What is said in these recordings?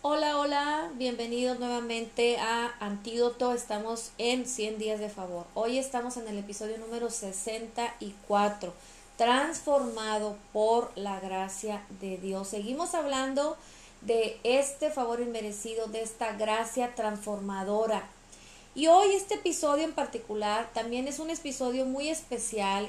Hola, hola, bienvenidos nuevamente a Antídoto. Estamos en 100 días de favor. Hoy estamos en el episodio número 64, transformado por la gracia de Dios. Seguimos hablando de este favor inmerecido, de esta gracia transformadora. Y hoy este episodio en particular también es un episodio muy especial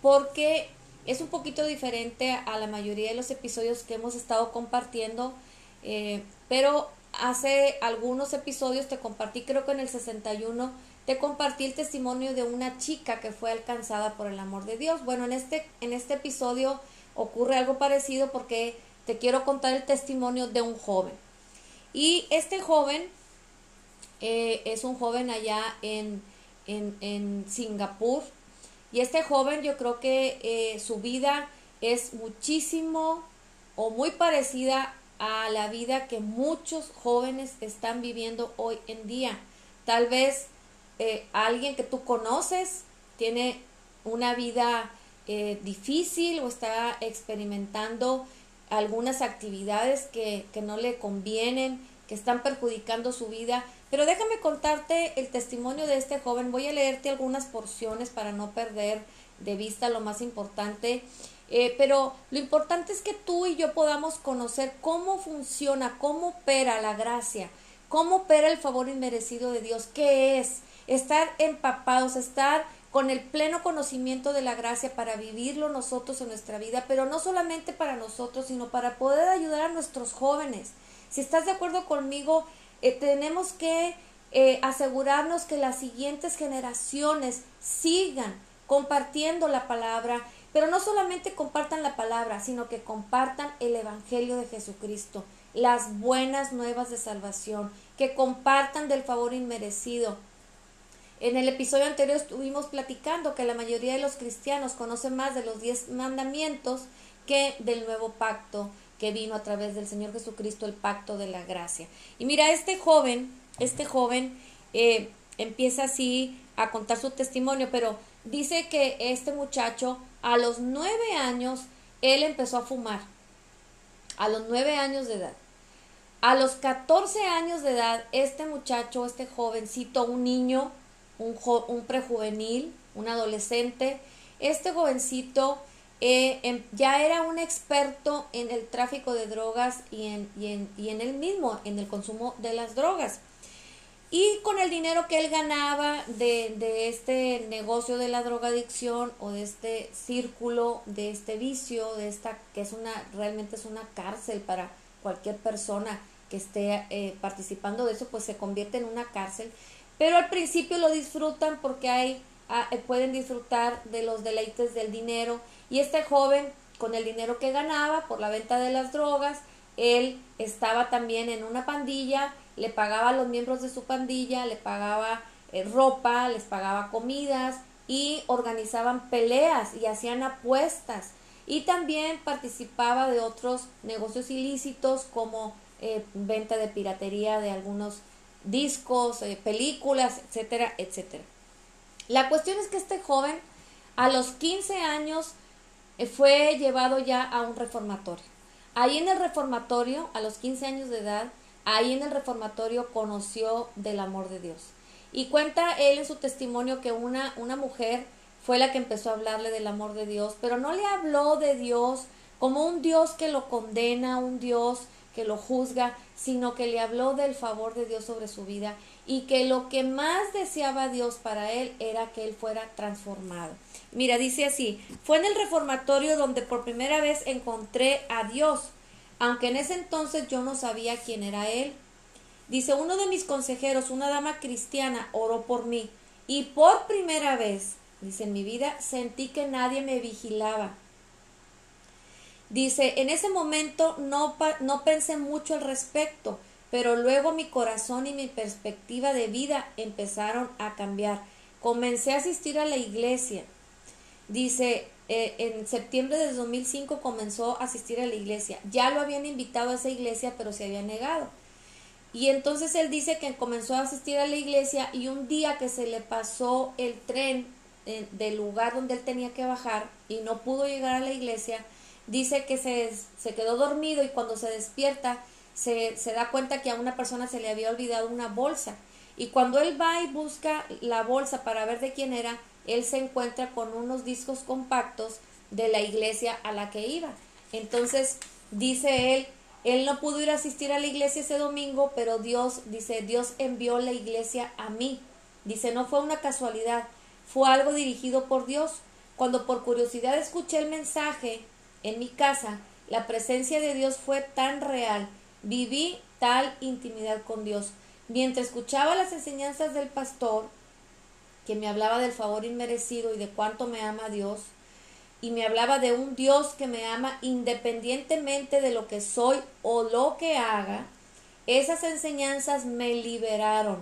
porque es un poquito diferente a la mayoría de los episodios que hemos estado compartiendo eh, pero hace algunos episodios te compartí, creo que en el 61, te compartí el testimonio de una chica que fue alcanzada por el amor de Dios. Bueno, en este, en este episodio ocurre algo parecido porque te quiero contar el testimonio de un joven. Y este joven eh, es un joven allá en, en, en, Singapur. Y este joven yo creo que eh, su vida es muchísimo o muy parecida a la vida que muchos jóvenes están viviendo hoy en día. Tal vez eh, alguien que tú conoces tiene una vida eh, difícil o está experimentando algunas actividades que, que no le convienen, que están perjudicando su vida. Pero déjame contarte el testimonio de este joven. Voy a leerte algunas porciones para no perder de vista lo más importante. Eh, pero lo importante es que tú y yo podamos conocer cómo funciona, cómo opera la gracia, cómo opera el favor inmerecido de Dios, qué es estar empapados, estar con el pleno conocimiento de la gracia para vivirlo nosotros en nuestra vida, pero no solamente para nosotros, sino para poder ayudar a nuestros jóvenes. Si estás de acuerdo conmigo, eh, tenemos que eh, asegurarnos que las siguientes generaciones sigan compartiendo la palabra, pero no solamente compartan la palabra, sino que compartan el Evangelio de Jesucristo, las buenas nuevas de salvación, que compartan del favor inmerecido. En el episodio anterior estuvimos platicando que la mayoría de los cristianos conocen más de los diez mandamientos que del nuevo pacto que vino a través del Señor Jesucristo, el pacto de la gracia. Y mira, este joven, este joven eh, empieza así a contar su testimonio, pero dice que este muchacho a los nueve años, él empezó a fumar. A los nueve años de edad. A los catorce años de edad, este muchacho, este jovencito, un niño, un, un prejuvenil, un adolescente, este jovencito eh, em, ya era un experto en el tráfico de drogas y en, y en, y en él mismo, en el consumo de las drogas. Y con el dinero que él ganaba de, de, este negocio de la drogadicción o de este círculo, de este vicio, de esta que es una, realmente es una cárcel para cualquier persona que esté eh, participando de eso, pues se convierte en una cárcel. Pero al principio lo disfrutan porque hay, ah, eh, pueden disfrutar de los deleites del dinero. Y este joven, con el dinero que ganaba por la venta de las drogas, él estaba también en una pandilla le pagaba a los miembros de su pandilla, le pagaba eh, ropa, les pagaba comidas y organizaban peleas y hacían apuestas. Y también participaba de otros negocios ilícitos como eh, venta de piratería de algunos discos, eh, películas, etcétera, etcétera. La cuestión es que este joven a los 15 años fue llevado ya a un reformatorio. Ahí en el reformatorio, a los 15 años de edad, Ahí en el reformatorio conoció del amor de Dios. Y cuenta él en su testimonio que una, una mujer fue la que empezó a hablarle del amor de Dios, pero no le habló de Dios como un Dios que lo condena, un Dios que lo juzga, sino que le habló del favor de Dios sobre su vida y que lo que más deseaba Dios para él era que él fuera transformado. Mira, dice así, fue en el reformatorio donde por primera vez encontré a Dios aunque en ese entonces yo no sabía quién era él. Dice, uno de mis consejeros, una dama cristiana, oró por mí y por primera vez, dice, en mi vida sentí que nadie me vigilaba. Dice, en ese momento no, no pensé mucho al respecto, pero luego mi corazón y mi perspectiva de vida empezaron a cambiar. Comencé a asistir a la iglesia. Dice, eh, en septiembre de 2005 comenzó a asistir a la iglesia. Ya lo habían invitado a esa iglesia, pero se había negado. Y entonces él dice que comenzó a asistir a la iglesia y un día que se le pasó el tren eh, del lugar donde él tenía que bajar y no pudo llegar a la iglesia, dice que se, se quedó dormido y cuando se despierta se, se da cuenta que a una persona se le había olvidado una bolsa. Y cuando él va y busca la bolsa para ver de quién era, él se encuentra con unos discos compactos de la iglesia a la que iba. Entonces, dice él, él no pudo ir a asistir a la iglesia ese domingo, pero Dios, dice, Dios envió la iglesia a mí. Dice, no fue una casualidad, fue algo dirigido por Dios. Cuando por curiosidad escuché el mensaje en mi casa, la presencia de Dios fue tan real, viví tal intimidad con Dios. Mientras escuchaba las enseñanzas del pastor, que me hablaba del favor inmerecido y de cuánto me ama Dios, y me hablaba de un Dios que me ama independientemente de lo que soy o lo que haga, esas enseñanzas me liberaron.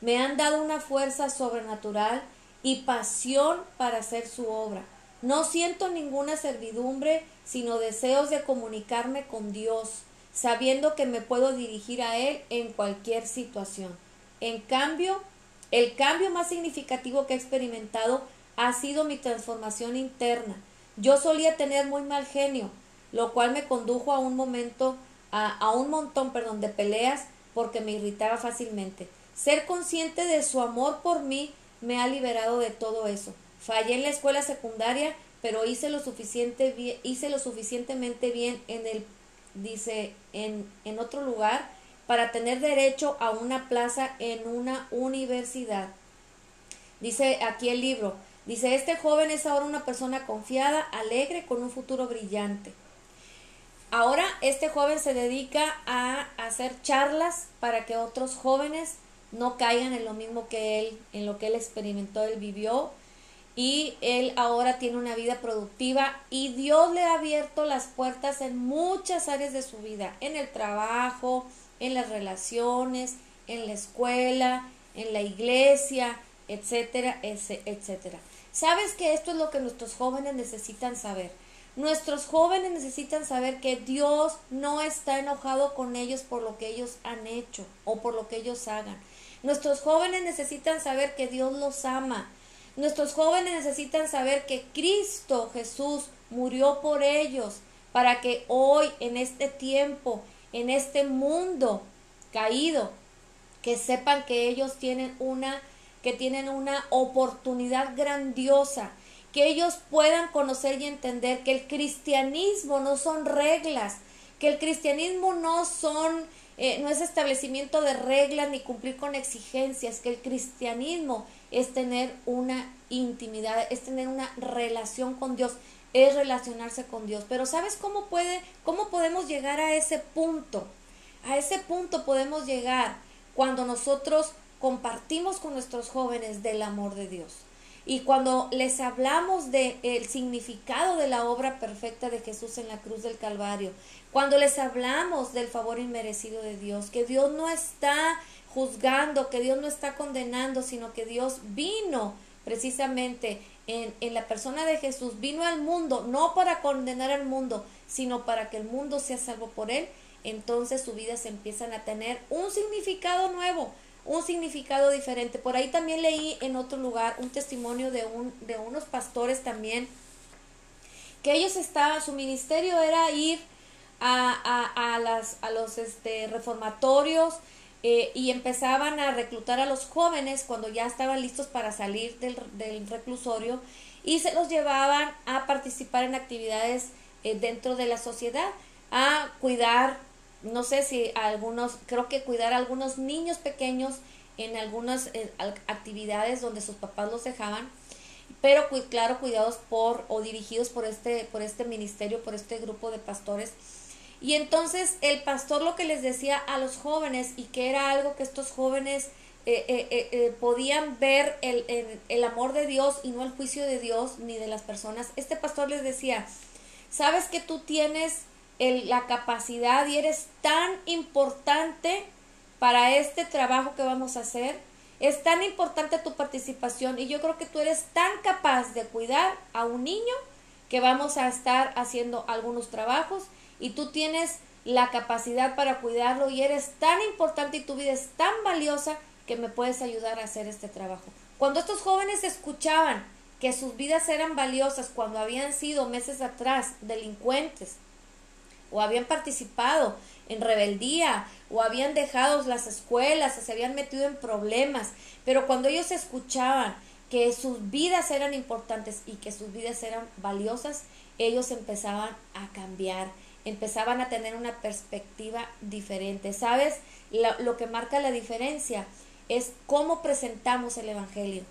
Me han dado una fuerza sobrenatural y pasión para hacer su obra. No siento ninguna servidumbre, sino deseos de comunicarme con Dios, sabiendo que me puedo dirigir a Él en cualquier situación. En cambio, el cambio más significativo que he experimentado ha sido mi transformación interna. Yo solía tener muy mal genio, lo cual me condujo a un momento, a, un montón, perdón, de peleas porque me irritaba fácilmente. Ser consciente de su amor por mí me ha liberado de todo eso. Fallé en la escuela secundaria, pero hice lo suficiente bien, hice lo suficientemente bien en el dice en, en otro lugar para tener derecho a una plaza en una universidad. Dice aquí el libro, Dice, este joven es ahora una persona confiada, alegre, con un futuro brillante. Ahora este joven se dedica a hacer charlas para que otros jóvenes no caigan en lo mismo que él, en lo que él experimentó, él vivió. Y él ahora tiene una vida productiva y Dios le ha abierto las puertas en muchas áreas de su vida, en el trabajo, en las relaciones, en la escuela, en la iglesia, etcétera, etcétera. ¿Sabes que esto es lo que nuestros jóvenes necesitan saber? Nuestros jóvenes necesitan saber que Dios no está enojado con ellos por lo que ellos han hecho o por lo que ellos hagan. Nuestros jóvenes necesitan saber que Dios los ama. Nuestros jóvenes necesitan saber que Cristo Jesús murió por ellos para que hoy, en este tiempo, en este mundo caído, que sepan que ellos tienen una que tienen una oportunidad grandiosa, que ellos puedan conocer y entender que el cristianismo no son reglas, que el cristianismo no son eh, no es establecimiento de reglas ni cumplir con exigencias, que el cristianismo es tener una intimidad, es tener una relación con Dios, es relacionarse con Dios. Pero ¿sabes cómo puede cómo podemos llegar a ese punto? A ese punto podemos llegar cuando nosotros compartimos con nuestros jóvenes del amor de Dios. Y cuando les hablamos del el significado de la obra perfecta de Jesús en la cruz del Calvario, cuando les hablamos del favor inmerecido de Dios, que Dios no está juzgando, que Dios no está condenando, sino que Dios vino precisamente en, la persona de Jesús, vino al mundo, no para condenar al mundo, sino para que el mundo sea salvo por él, entonces su vida se empiezan a tener un significado nuevo, un significado diferente. Por ahí también leí en otro lugar un testimonio de, un, de unos pastores también, que ellos estaban, su ministerio era ir a, a, las, a los este, reformatorios eh, y empezaban a reclutar a los jóvenes cuando ya estaban listos para salir del, del reclusorio y se los llevaban a participar en actividades eh, dentro de la sociedad, a cuidar no sé si algunos, creo que cuidar a algunos niños pequeños en algunas eh, actividades donde sus papás los dejaban, pero claro, cuidados por o dirigidos por este, por este ministerio, por este grupo de pastores. Y entonces el pastor lo que les decía a los jóvenes y que era algo que estos jóvenes eh, eh, podían ver el, el, amor de Dios y no el juicio de Dios ni de las personas. Este pastor les decía, sabes que tú tienes la capacidad y eres tan importante para este trabajo que vamos a hacer. Es tan importante tu participación y yo creo que tú eres tan capaz de cuidar a un niño que vamos a estar haciendo algunos trabajos y tú tienes la capacidad para cuidarlo y eres tan importante y tu vida es tan valiosa que me puedes ayudar a hacer este trabajo. Cuando estos jóvenes escuchaban que sus vidas eran valiosas cuando habían sido meses atrás delincuentes, o habían participado en rebeldía o habían dejado las escuelas o se habían metido en problemas, pero cuando ellos escuchaban que sus vidas eran importantes y que sus vidas eran valiosas, ellos empezaban a cambiar, empezaban a tener una perspectiva diferente. ¿Sabes? Lo, que marca la diferencia es cómo presentamos el Evangelio,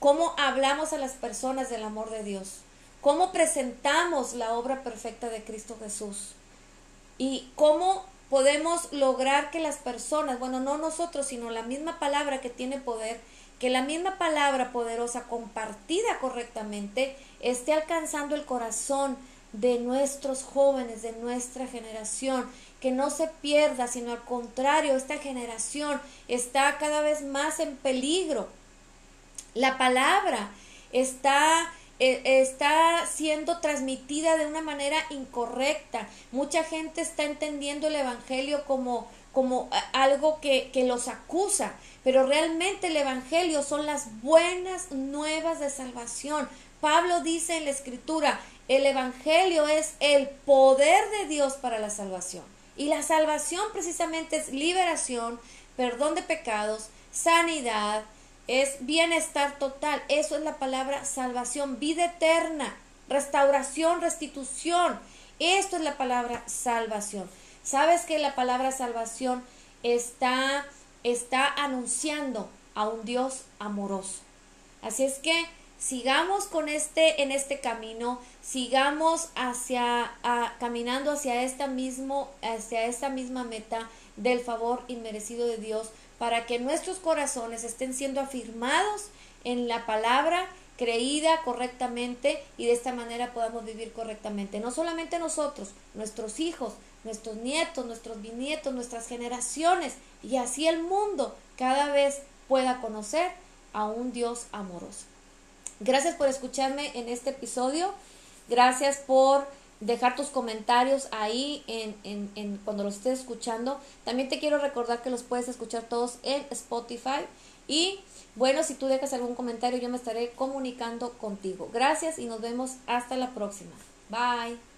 cómo hablamos a las personas del amor de Dios, cómo presentamos la obra perfecta de Cristo Jesús y cómo podemos lograr que las personas, bueno, no nosotros, sino la misma palabra que tiene poder, que la misma palabra poderosa compartida correctamente esté alcanzando el corazón de nuestros jóvenes, de nuestra generación, que no se pierda, sino al contrario, esta generación está cada vez más en peligro. La palabra está e, está siendo transmitida de una manera incorrecta. Mucha gente está entendiendo el Evangelio como, como algo que, que los acusa, pero realmente el Evangelio son las buenas nuevas de salvación. Pablo dice en la Escritura, el Evangelio es el poder de Dios para la salvación. Y la salvación precisamente es liberación, perdón de pecados, sanidad, es bienestar total. Eso es la palabra salvación, vida eterna, restauración, restitución. Esto es la palabra salvación. ¿Sabes que la palabra salvación está, está anunciando a un Dios amoroso? Así es que sigamos con este en este camino, sigamos hacia caminando hacia esta mismo hacia esta misma meta del favor inmerecido de Dios para que nuestros corazones estén siendo afirmados en la palabra creída correctamente y de esta manera podamos vivir correctamente. No solamente nosotros, nuestros hijos, nuestros nietos, nuestros bisnietos, nuestras generaciones y así el mundo cada vez pueda conocer a un Dios amoroso. Gracias por escucharme en este episodio. Gracias por dejar tus comentarios ahí en, en, en, cuando los estés escuchando. También te quiero recordar que los puedes escuchar todos en Spotify. Y bueno, si tú dejas algún comentario, yo me estaré comunicando contigo. Gracias y nos vemos hasta la próxima. Bye.